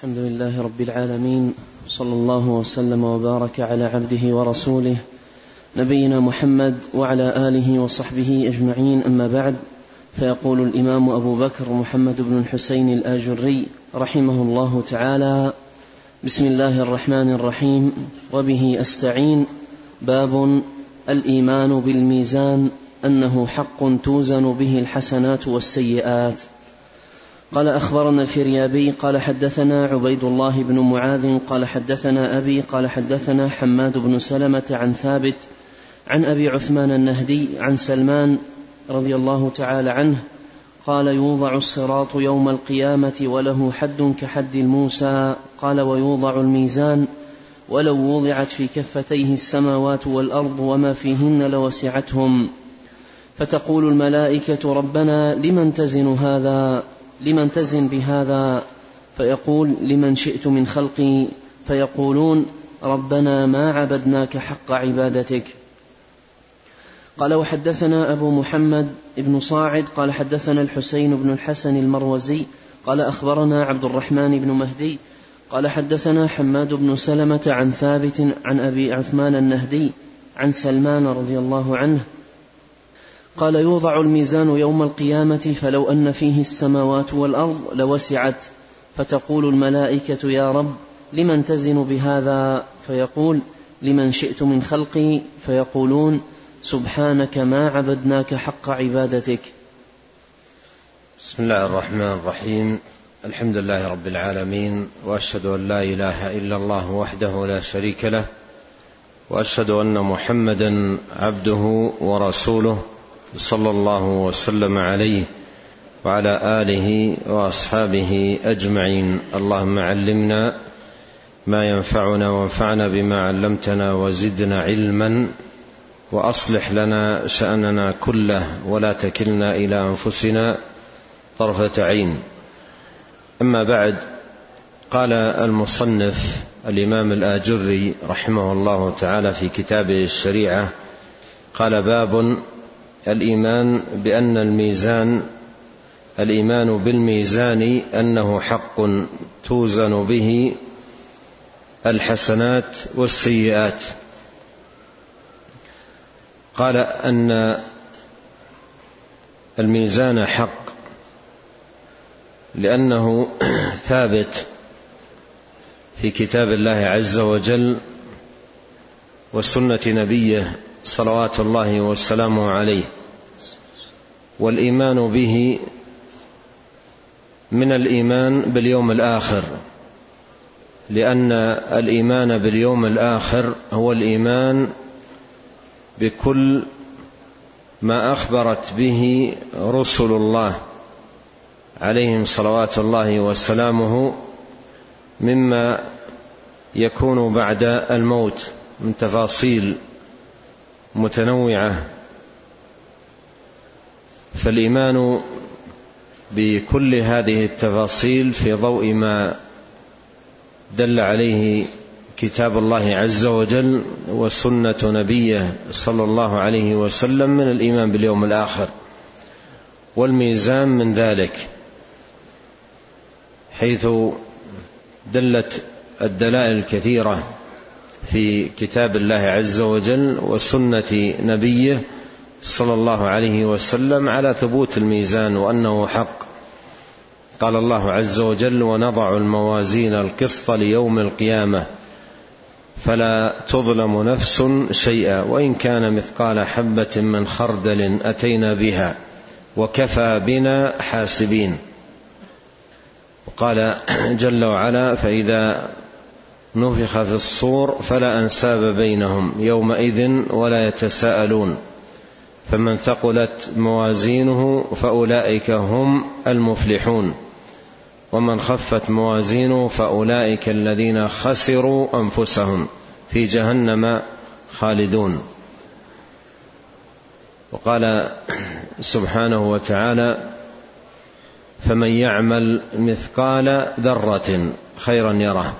الحمد لله رب العالمين صلى الله وسلم وبارك على عبده ورسوله نبينا محمد وعلى آله وصحبه أجمعين أما بعد فيقول الإمام أبو بكر محمد بن الحسين الآجري رحمه الله تعالى بسم الله الرحمن الرحيم وبه أستعين باب الإيمان بالميزان أنه حق توزن به الحسنات والسيئات. قال أخبرنا الفريابي قال حدثنا عبيد الله بن معاذ قال حدثنا أبي قال حدثنا حماد بن سلمة عن ثابت عن أبي عثمان النهدي عن سلمان رضي الله تعالى عنه قال يوضع الصراط يوم القيامة وله حد كحد الموسى قال ويوضع الميزان ولو وضعت في كفتيه السماوات والأرض وما فيهن لوسعتهم. فتقول الملائكة ربنا لمن تزن هذا؟ لمن تزن بهذا فيقول لمن شئت من خلقي فيقولون ربنا ما عبدناك حق عبادتك. قال وحدثنا أبو محمد بن صاعد قال حدثنا الحسين بن الحسن المروزي قال أخبرنا عبد الرحمن بن مهدي قال حدثنا حماد بن سلمة عن ثابت عن أبي عثمان النهدي عن سلمان رضي الله عنه قال يوضع الميزان يوم القيامة فلو أن فيه السماوات والأرض لوسعت. فتقول الملائكة يا رب لمن تزن بهذا؟ فيقول لمن شئت من خلقي؟ فيقولون سبحانك ما عبدناك حق عبادتك. بسم الله الرحمن الرحيم. الحمد لله رب العالمين وأشهد أن لا إله إلا الله وحده لا شريك له وأشهد أن محمدا عبده ورسوله. صلى الله وسلم عليه وعلى آله وأصحابه أجمعين. اللهم علمنا ما ينفعنا وانفعنا بما علمتنا وزدنا علما وأصلح لنا شأننا كله ولا تكلنا إلى أنفسنا طرفة عين. أما بعد قال المصنف الإمام الآجري رحمه الله تعالى في كتابه الشريعة قال باب الإيمان بأن الميزان الإيمان بالميزان أنه حق توزن به الحسنات والسيئات. قال أن الميزان حق لأنه ثابت في كتاب الله عز وجل وسنة نبيه صلوات الله وسلامه عليه. والإيمان به من الإيمان باليوم الآخر لأن الإيمان باليوم الآخر هو الإيمان بكل ما أخبرت به رسل الله عليهم صلوات الله وسلامه مما يكون بعد الموت من تفاصيل متنوعة. فالإيمان بكل هذه التفاصيل في ضوء ما دل عليه كتاب الله عز وجل وسنة نبيه صلى الله عليه وسلم من الإيمان باليوم الآخر. والميزان من ذلك حيث دلت الدلائل الكثيرة في كتاب الله عز وجل وسنة نبيه صلى الله عليه وسلم على ثبوت الميزان وأنه حق. قال الله عز وجل ونضع الموازين القسط ليوم القيامة. فلا تظلم نفس شيئا وإن كان مثقال حبة من خردل أتينا بها وكفى بنا حاسبين. وقال جل وعلا فإذا نفخ في الصور فلا أنساب بينهم يومئذ ولا يتساءلون. فمن ثقلت موازينه فأولئك هم المفلحون. ومن خفت موازينه فأولئك الذين خسروا أنفسهم في جهنم خالدون. وقال سبحانه وتعالى فمن يعمل مثقال ذرة خيرا يره.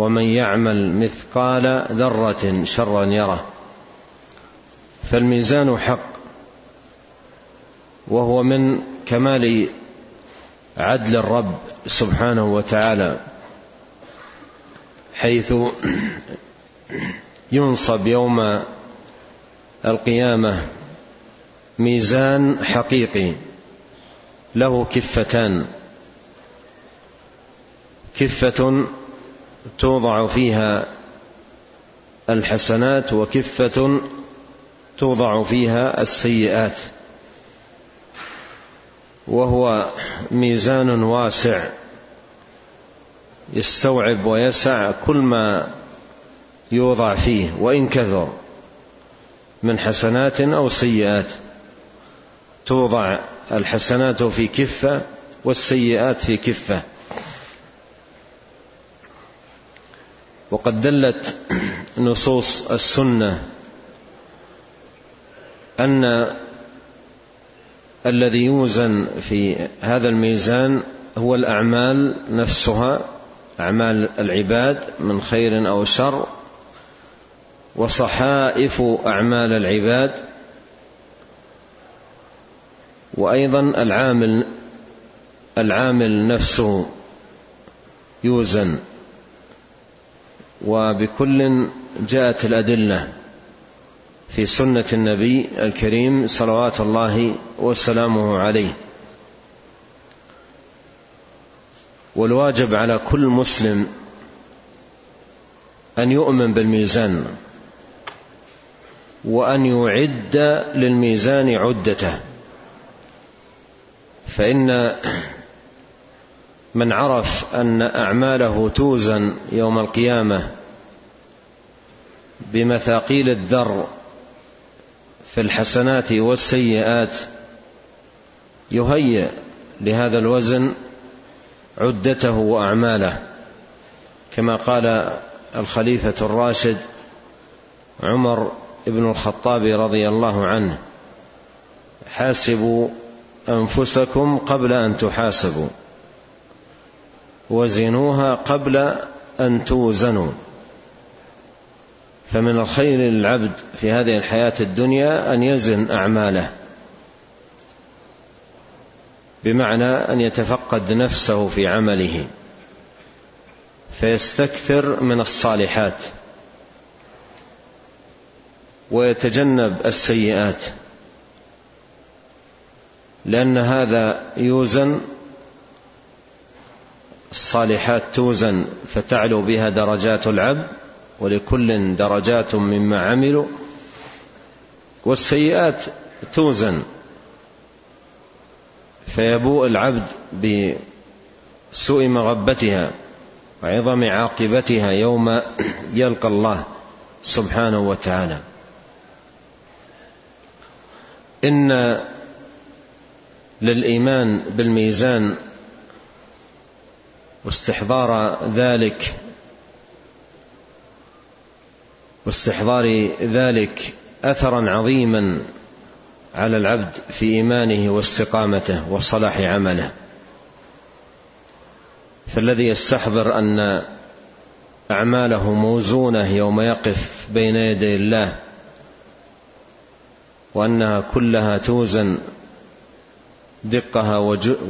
ومن يعمل مثقال ذرة شرا يره. فالميزان حق وهو من كمال عدل الرب سبحانه وتعالى حيث ينصب يوم القيامة ميزان حقيقي له كفتان. كفة توضع فيها الحسنات وكفة توضع فيها السيئات. وهو ميزان واسع. يستوعب ويسع كل ما يوضع فيه وإن كثر من حسنات أو سيئات. توضع الحسنات في كفة والسيئات في كفة. وقد دلت نصوص السنة أن الذي يوزن في هذا الميزان هو الأعمال نفسها أعمال العباد من خير أو شر وصحائف أعمال العباد وأيضا العامل العامل نفسه يوزن. وبكل جاءت الأدلة في سنة النبي الكريم صلوات الله وسلامه عليه. والواجب على كل مسلم أن يؤمن بالميزان وأن يعد للميزان عدته فإن من عرف أن أعماله توزن يوم القيامة بمثاقيل الذر في الحسنات والسيئات يهيئ لهذا الوزن عدته وأعماله. كما قال الخليفة الراشد عمر بن الخطاب رضي الله عنه حاسبوا أنفسكم قبل أن تحاسبوا. وزنوها قبل أن توزنوا. فمن الخير للعبد في هذه الحياة الدنيا أن يزن أعماله. بمعنى أن يتفقد نفسه في عمله. فيستكثر من الصالحات. ويتجنب السيئات. لأن هذا يوزن الصالحات توزن فتعلو بها درجات العبد ولكل درجات مما عملوا والسيئات توزن فيبوء العبد بسوء مغبتها وعظم عاقبتها يوم يلقى الله سبحانه وتعالى. إن للإيمان بالميزان واستحضار ذلك واستحضار ذلك اثرا عظيما على العبد في إيمانه واستقامته وصلاح عمله. فالذي يستحضر أن أعماله موزونة يوم يقف بين يدي الله وأنها كلها توزن دقها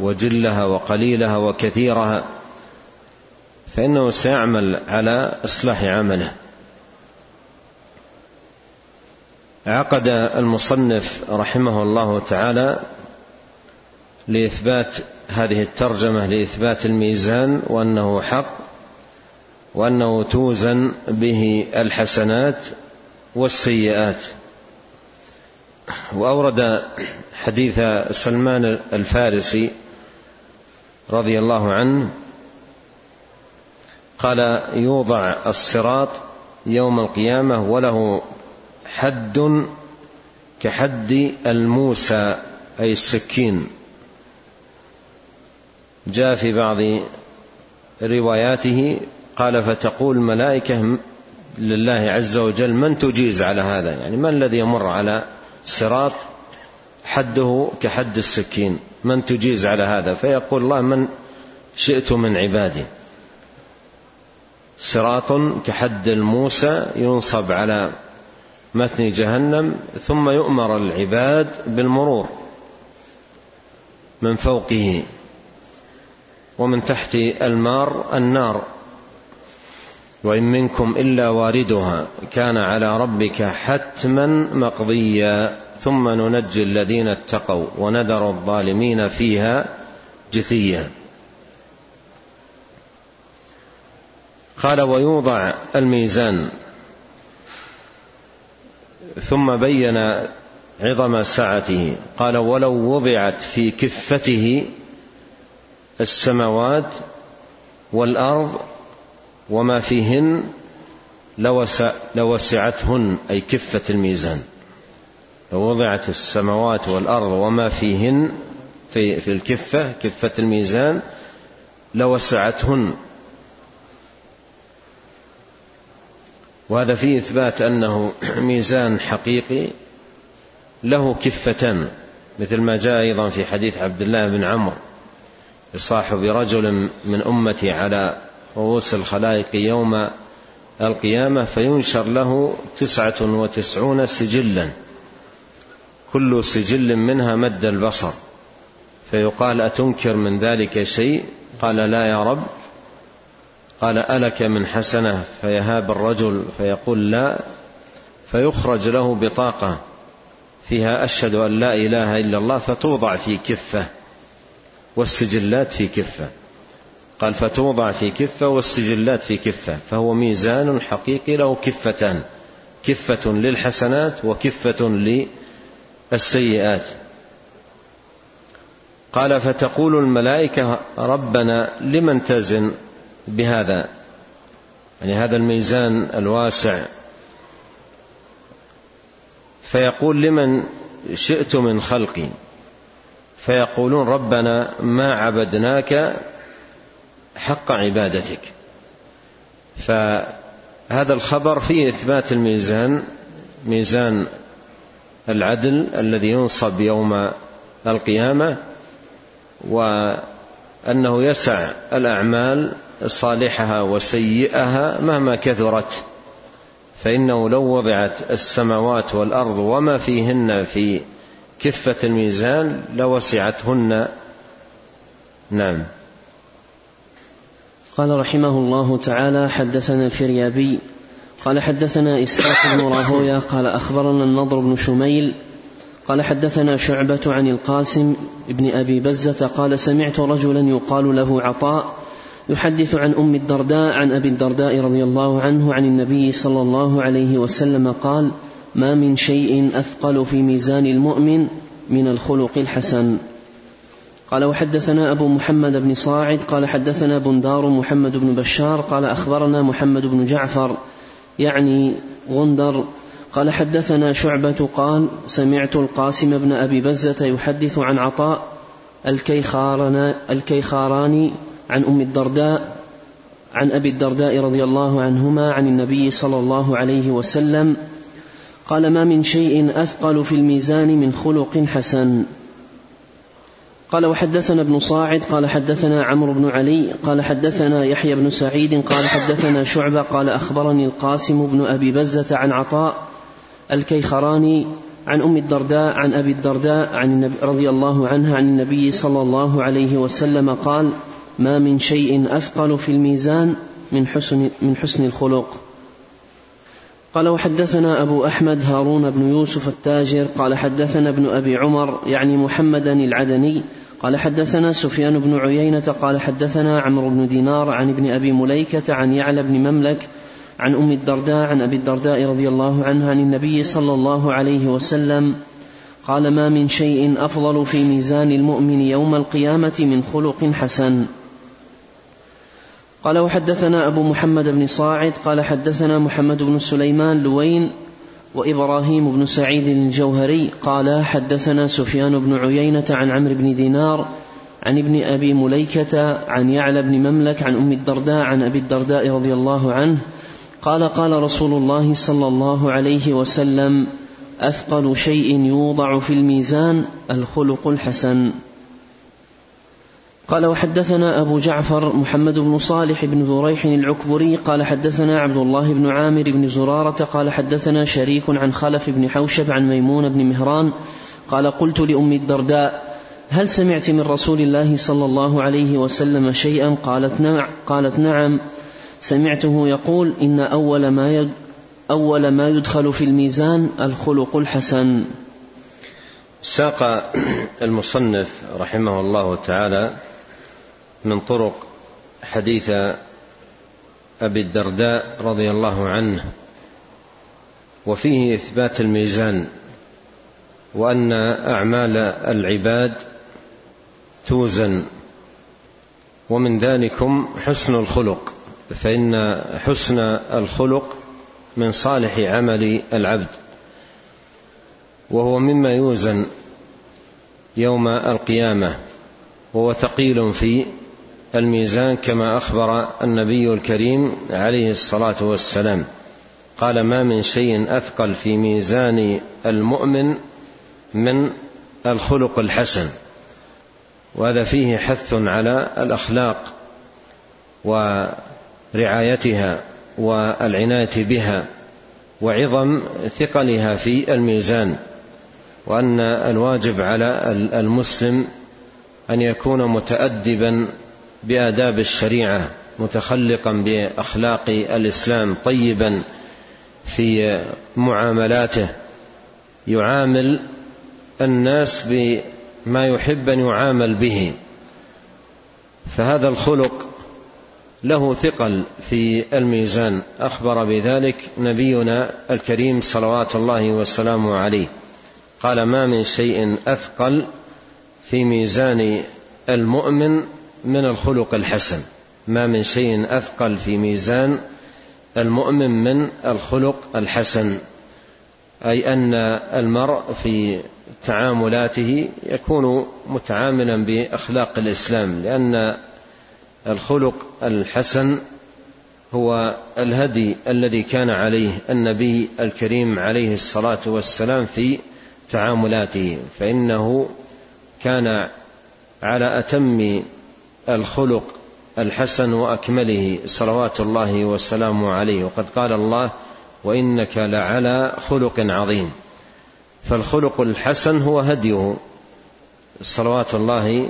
وجلها وقليلها وكثيرها فإنه سيعمل على إصلاح عمله. عقد المصنف رحمه الله تعالى لإثبات هذه الترجمة لإثبات الميزان وأنه حق وأنه توزن به الحسنات والسيئات. وأورد حديث سلمان الفارسي رضي الله عنه قال يوضع الصراط يوم القيامة وله حد كحد الموسى أي السكين. جاء في بعض رواياته قال فتقول الملائكة لله عز وجل من تجيز على هذا؟ يعني من الذي يمر على صراط حده كحد السكين؟ من تجيز على هذا؟ فيقول الله من شئت من عبادي. صراط كحد الموسى ينصب على متن جهنم ثم يؤمر العباد بالمرور من فوقه ومن تحت المار النار. وإن منكم إلا واردها كان على ربك حتما مقضيا. ثم ننجي الذين اتقوا ونذر الظالمين فيها جثيا. قال ويوضع الميزان. ثم بين عظم سعته قال ولو وضعت في كفته السماوات والأرض وما فيهن لوسع لوسعتهن أي كفة الميزان. لو وضعت السماوات والأرض وما فيهن في في الكفة كفة الميزان لوسعتهن. وهذا فيه إثبات أنه ميزان حقيقي له كفتان مثل ما جاء أيضا في حديث عبد الله بن عمرو يصاح برجل من أمتي على رؤوس الخلائق يوم القيامة فينشر له تسعة وتسعون سجلا كل سجل منها مد البصر فيقال أتنكر من ذلك شيء؟ قال لا يا رب قال ألك من حسنة؟ فيهاب الرجل فيقول لا فيخرج له بطاقة فيها أشهد أن لا إله إلا الله فتوضع في كفة والسجلات في كفة. قال فتوضع في كفة والسجلات في كفة فهو ميزان حقيقي له كفتان كفة للحسنات وكفة للسيئات. قال فتقول الملائكة ربنا لمن تزن؟ بهذا يعني هذا الميزان الواسع. فيقول لمن شئت من خلقي فيقولون ربنا ما عبدناك حق عبادتك. فهذا الخبر فيه إثبات الميزان ميزان العدل الذي ينصب يوم القيامة وأنه يسع الأعمال صالحها وسيئها مهما كثرت فإنه لو وضعت السماوات والأرض وما فيهن في كفة الميزان لوسعتهن. نعم. قال رحمه الله تعالى حدثنا الفريابي قال حدثنا إسحاق بن راهويا قال أخبرنا النضر بن شميل قال حدثنا شعبة عن القاسم بن أبي بزة قال سمعت رجلا يقال له عطاء يحدث عن أم الدرداء عن أبي الدرداء رضي الله عنه عن النبي صلى الله عليه وسلم قال ما من شيء أثقل في ميزان المؤمن من الخلق الحسن. قال وحدثنا أبو محمد بن صاعد قال حدثنا بندار محمد بن بشار قال أخبرنا محمد بن جعفر يعني غندر قال حدثنا شعبة قال سمعت القاسم بن أبي بزة يحدث عن عطاء الكيخاراني عن أم الدرداء عن أبي الدرداء رضي الله عنهما عن النبي صلى الله عليه وسلم قال ما من شيء أثقل في الميزان من خلق حسن. قال وحدثنا ابن صاعد قال حدثنا عمرو بن علي قال حدثنا يحيى بن سعيد قال حدثنا شعبة قال أخبرني القاسم بن أبي بزة عن عطاء الكيخراني عن أم الدرداء عن أبي الدرداء عن رضي الله عنها عن النبي صلى الله عليه وسلم قال ما من شيء أثقل في الميزان من حسن من حسن الخلق. قال وحدثنا أبو أحمد هارون بن يوسف التاجر. قال حدثنا ابن أبي عمر يعني محمدا العدني. قال حدثنا سفيان بن عيينة. قال حدثنا عمرو بن دينار عن ابن أبي مليكة عن يعلى بن مملك عن أم الدرداء عن أبي الدرداء رضي الله عنه عن النبي صلى الله عليه وسلم. قال ما من شيء أفضل في ميزان المؤمن يوم القيامة من خلق حسن. قال وحدثنا أبو محمد بن صاعد قال حدثنا محمد بن سليمان لوين وإبراهيم بن سعيد الجوهري قال حدثنا سفيان بن عيينة عن عمرو بن دينار عن ابن أبي مليكة عن يعلى بن مملك عن أم الدرداء عن أبي الدرداء رضي الله عنه قال قال رسول الله صلى الله عليه وسلم أثقل شيء يوضع في الميزان الخلق الحسن. قال وحدثنا أبو جعفر محمد بن صالح بن ذريح العكبري قال حدثنا عبد الله بن عامر بن زرارة قال حدثنا شريك عن خلف بن حوشب عن ميمون بن مهران قال قلت لأم الدرداء هل سمعت من رسول الله صلى الله عليه وسلم شيئا؟ قالت نعم قالت نعم. سمعته يقول إن أول ما أول ما يدخل في الميزان الخلق الحسن. ساق المصنف رحمه الله تعالى من طرق حديث أبي الدرداء رضي الله عنه وفيه إثبات الميزان وأن أعمال العباد توزن ومن ذلكم حسن الخلق فإن حسن الخلق من صالح عمل العبد وهو مما يوزن يوم القيامة وهو ثقيل في الميزان كما أخبر النبي الكريم عليه الصلاة والسلام. قال ما من شيء أثقل في ميزان المؤمن من الخلق الحسن. وهذا فيه حث على الأخلاق ورعايتها والعناية بها وعظم ثقلها في الميزان وأن الواجب على المسلم أن يكون متأدبا بآداب الشريعة متخلقا بأخلاق الإسلام طيبا في معاملاته. يعامل الناس بما يحب أن يعامل به. فهذا الخلق له ثقل في الميزان. أخبر بذلك نبينا الكريم صلوات الله وسلامه عليه. قال ما من شيء أثقل في ميزان المؤمن من الخلق الحسن ما من شيء أثقل في ميزان المؤمن من الخلق الحسن أي أن المرء في تعاملاته يكون متعاملا بأخلاق الإسلام لأن الخلق الحسن هو الهدي الذي كان عليه النبي الكريم عليه الصلاة والسلام في تعاملاته فإنه كان على أتم الخلق الحسن وأكمله صلوات الله وسلامه عليه. وقد قال الله وإنك لعلى خلق عظيم. فالخلق الحسن هو هديه صلوات الله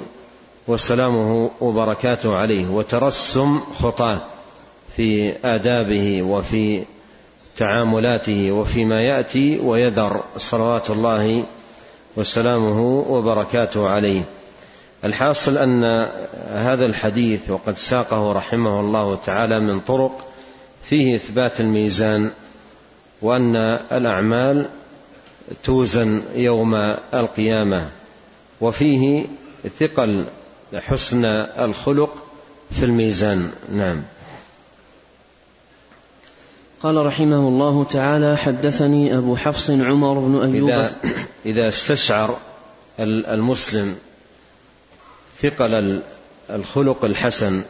وسلامه وبركاته عليه وترسم خطاه في آدابه وفي تعاملاته وفيما يأتي ويذر صلوات الله وسلامه وبركاته عليه. الحاصل أن هذا الحديث وقد ساقه رحمه الله تعالى من طرق فيه إثبات الميزان وأن الأعمال توزن يوم القيامة وفيه ثقل حسن الخلق في الميزان. نعم. قال رحمه الله تعالى حدثني أبو حفص عمر بن أيوب. إذا, إذا استشعر المسلم ثقل الخلق الحسن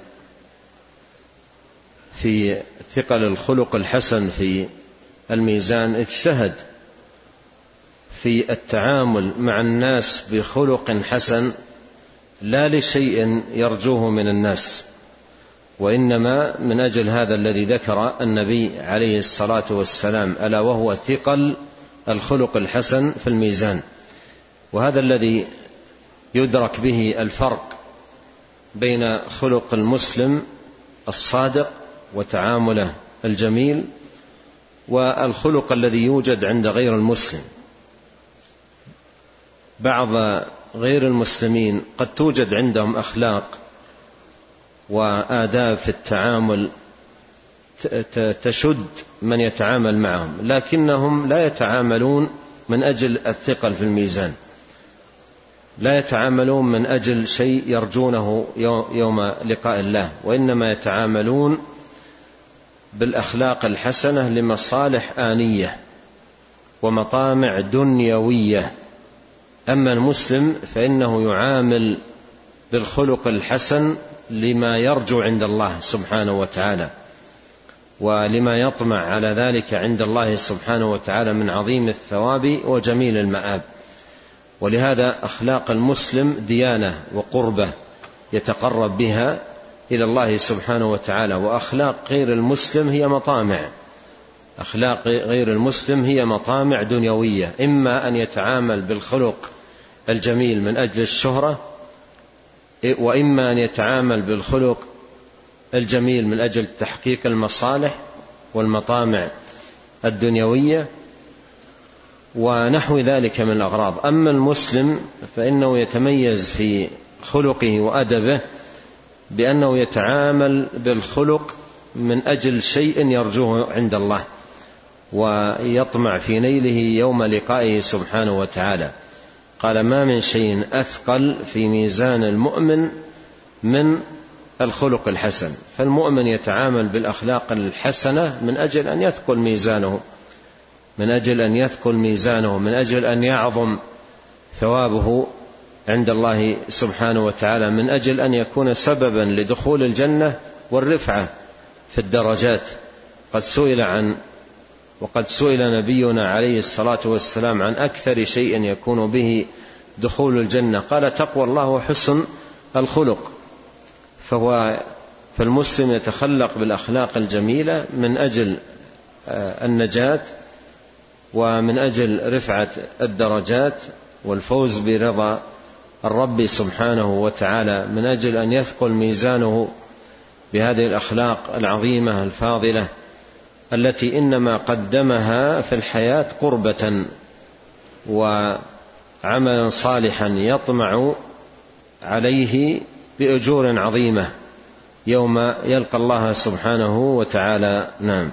في ثقل الخلق الحسن في الميزان اجتهد في التعامل مع الناس بخلق حسن لا لشيء يرجوه من الناس وإنما من أجل هذا الذي ذكر النبي عليه الصلاة والسلام ألا وهو ثقل الخلق الحسن في الميزان. وهذا الذي يدرك به الفرق بين خلق المسلم الصادق وتعامله الجميل والخلق الذي يوجد عند غير المسلم. بعض غير المسلمين قد توجد عندهم أخلاق وآداب في التعامل تشد من يتعامل معهم لكنهم لا يتعاملون من أجل الثقل في الميزان. لا يتعاملون من أجل شيء يرجونه يوم لقاء الله وإنما يتعاملون بالأخلاق الحسنة لمصالح آنية ومطامع دنيوية. أما المسلم فإنه يعامل بالخلق الحسن لما يرجو عند الله سبحانه وتعالى ولما يطمع على ذلك عند الله سبحانه وتعالى من عظيم الثواب وجميل المآب. ولهذا أخلاق المسلم ديانة وقربة يتقرب بها إلى الله سبحانه وتعالى وأخلاق غير المسلم هي مطامع. أخلاق غير المسلم هي مطامع دنيوية إما أن يتعامل بالخلق الجميل من أجل الشهرة وإما أن يتعامل بالخلق الجميل من أجل تحقيق المصالح والمطامع الدنيوية. ونحو ذلك من الأغراض. أما المسلم فإنه يتميز في خلقه وأدبه بأنه يتعامل بالخلق من أجل شيء يرجوه عند الله ويطمع في نيله يوم لقائه سبحانه وتعالى. قال ما من شيء أثقل في ميزان المؤمن من الخلق الحسن. فالمؤمن يتعامل بالأخلاق الحسنة من أجل أن يثقل ميزانه. من أجل أن يثقل ميزانه من أجل أن يعظم ثوابه عند الله سبحانه وتعالى من أجل أن يكون سببا لدخول الجنة والرفعة في الدرجات. قد سئل عن وقد سئل نبينا عليه الصلاة والسلام عن أكثر شيء يكون به دخول الجنة. قال تقوى الله وحسن الخلق فهو فالمسلم يتخلق بالأخلاق الجميلة من أجل آه، النجاة ومن أجل رفعة الدرجات والفوز برضا الرب سبحانه وتعالى من أجل أن يثقل ميزانه بهذه الأخلاق العظيمة الفاضلة التي إنما قدمها في الحياة قربة وعملا صالحا يطمع عليه بأجور عظيمة يوم يلقى الله سبحانه وتعالى. نعم.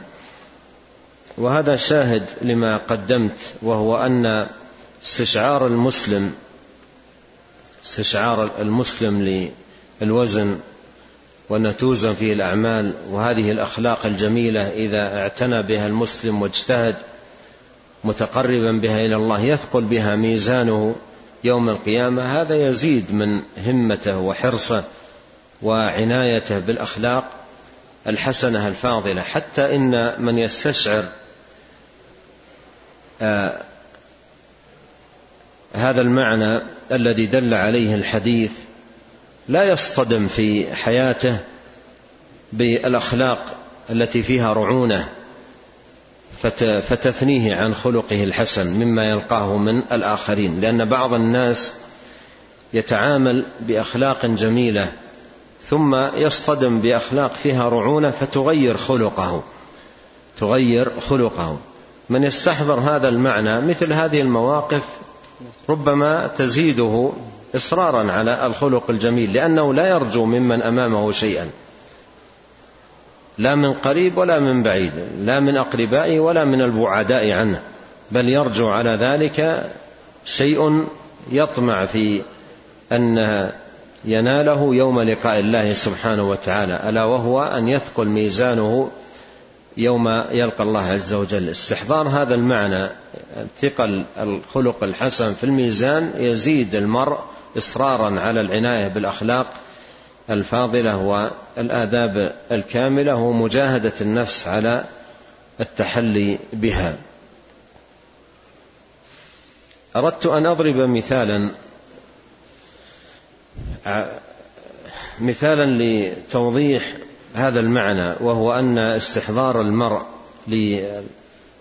وهذا شاهد لما قدمت وهو أن استشعار المسلم استشعار المسلم للوزن وأن توزن فيه الأعمال وهذه الأخلاق الجميلة إذا اعتنى بها المسلم واجتهد متقربا بها إلى الله يثقل بها ميزانه يوم القيامة. هذا يزيد من همته وحرصه وعنايته بالأخلاق الحسنة الفاضلة. حتى إن من يستشعر هذا المعنى الذي دل عليه الحديث لا يصطدم في حياته بالأخلاق التي فيها رعونة فتثنيه عن خلقه الحسن مما يلقاه من الآخرين لأن بعض الناس يتعامل بأخلاق جميلة ثم يصطدم بأخلاق فيها رعونة فتغير خلقه تغير خلقه. من يستحضر هذا المعنى مثل هذه المواقف ربما تزيده إصرارا على الخلق الجميل لأنه لا يرجو ممن أمامه شيئا. لا من قريب ولا من بعيد لا من أقربائه ولا من البعداء عنه بل يرجو على ذلك شيء يطمع في أن يناله يوم لقاء الله سبحانه وتعالى ألا وهو أن يثقل ميزانه يوم يلقى الله عز وجل. استحضار هذا المعنى ثقل الخلق الحسن في الميزان يزيد المرء إصرارا على العناية بالأخلاق الفاضلة والآداب الكاملة ومجاهدة النفس على التحلي بها. أردت أن أضرب مثالا مثالا لتوضيح هذا المعنى وهو أن استحضار المرء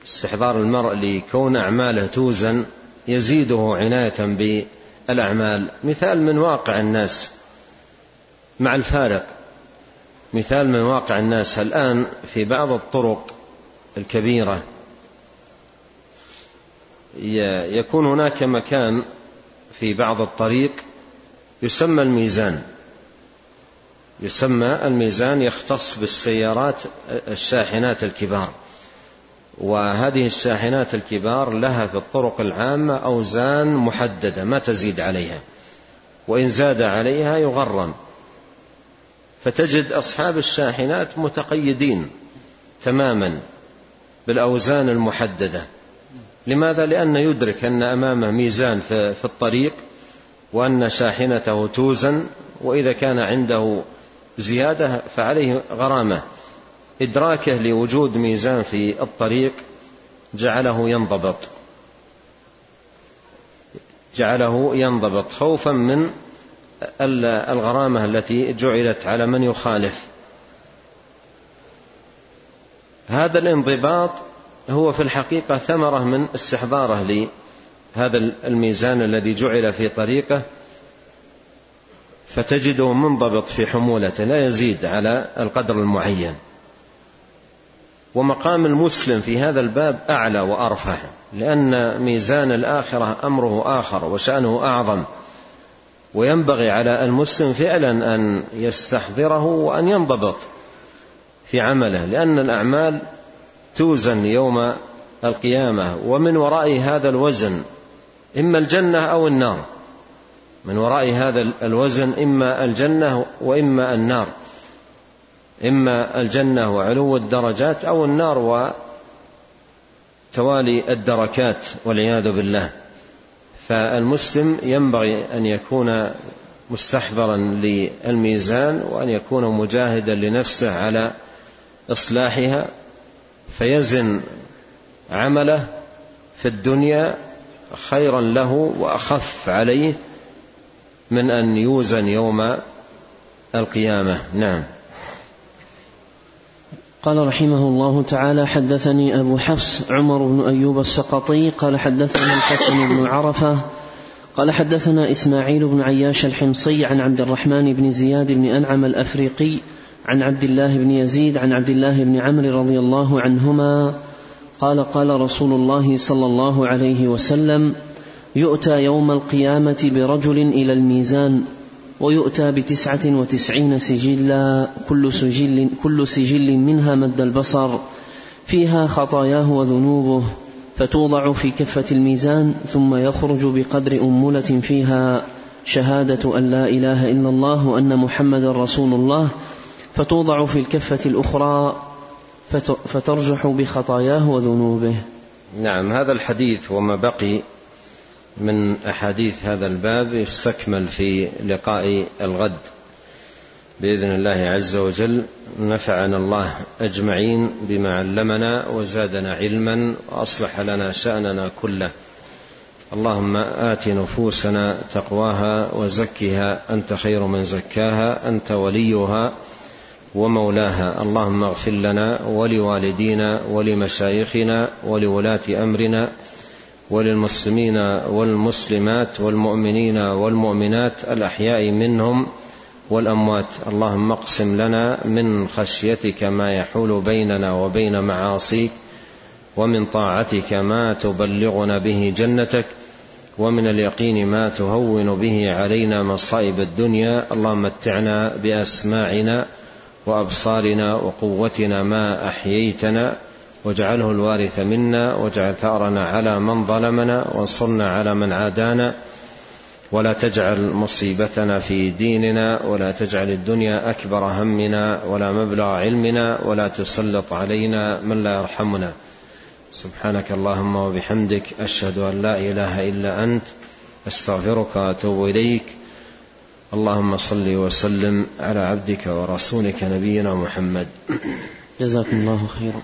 استحضار المرء لكون أعماله توزن يزيده عناية بالأعمال. مثال من واقع الناس مع الفارق. مثال من واقع الناس الآن في بعض الطرق الكبيرة. يكون هناك مكان في بعض الطريق يسمى الميزان. يسمى الميزان يختص بالسيارات الشاحنات الكبار. وهذه الشاحنات الكبار لها في الطرق العامة أوزان محددة ما تزيد عليها. وإن زاد عليها يغرم. فتجد أصحاب الشاحنات متقيدين تماما بالأوزان المحددة. لماذا؟ لأن يدرك أن أمامه ميزان في الطريق وأن شاحنته توزن وإذا كان عنده زيادة فعليه غرامة. إدراكه لوجود ميزان في الطريق جعله ينضبط. جعله ينضبط خوفا من الغرامة التي جعلت على من يخالف. هذا الانضباط هو في الحقيقة ثمرة من استحضاره لهذا الميزان الذي جعل في طريقه. فتجده منضبط في حمولته لا يزيد على القدر المعين. ومقام المسلم في هذا الباب أعلى وأرفع لأن ميزان الآخرة أمره آخر وشأنه أعظم. وينبغي على المسلم فعلا أن يستحضره وأن ينضبط في عمله لأن الأعمال توزن يوم القيامة. ومن وراء هذا الوزن إما الجنة أو النار. من وراء هذا الوزن إما الجنة وإما النار. إما الجنة وعلو الدرجات أو النار وتوالي الدركات والعياذ بالله. فالمسلم ينبغي أن يكون مستحضرا للميزان وأن يكون مجاهدا لنفسه على إصلاحها فيزن عمله في الدنيا خيرا له وأخف عليه من أن يوزن يوم القيامة. نعم. قال رحمه الله تعالى حدثني أبو حفص عمر بن أيوب السقطي قال حدثنا الحسن بن عرفة قال حدثنا إسماعيل بن عياش الحمصي عن عبد الرحمن بن زياد بن أنعم الأفريقي عن عبد الله بن يزيد عن عبد الله بن عمرو رضي الله عنهما قال قال رسول الله صلى الله عليه وسلم يؤتى يوم القيامة برجل إلى الميزان ويؤتى بتسعة وتسعين سجلا كل سجل, كل سجل منها مد البصر فيها خطاياه وذنوبه فتوضع في كفة الميزان ثم يخرج بقدر أمولة فيها. شهادة أن لا إله إلا الله وأن محمدا رسول الله فتوضع في الكفة الأخرى فترجح بخطاياه وذنوبه. نعم هذا الحديث وما بقي من أحاديث هذا الباب يستكمل في لقاء الغد. بإذن الله عز وجل نفعنا الله أجمعين بما علمنا وزادنا علما وأصلح لنا شأننا كله. اللهم آت نفوسنا تقواها وزكها. أنت خير من زكاها أنت وليها ومولاها. اللهم اغفر لنا ولوالدينا ولمشايخنا ولولاة أمرنا. وللمسلمين والمسلمات والمؤمنين والمؤمنات الأحياء منهم والأموات. اللهم اقسم لنا من خشيتك ما يحول بيننا وبين معاصيك ومن طاعتك ما تبلغنا به جنتك ومن اليقين ما تهون به علينا مصائب الدنيا. اللهم متعنا بأسماعنا وأبصارنا وقوتنا ما أحييتنا واجعله الوارث منا واجعل ثأرنا على من ظلمنا وانصرنا على من عادانا. ولا تجعل مصيبتنا في ديننا ولا تجعل الدنيا أكبر همنا ولا مبلغ علمنا ولا تسلط علينا من لا يرحمنا. سبحانك اللهم وبحمدك أشهد أن لا إله إلا أنت أستغفرك وأتوب إليك. اللهم صل وسلم على عبدك ورسولك نبينا محمد. جزاكم الله خيرا.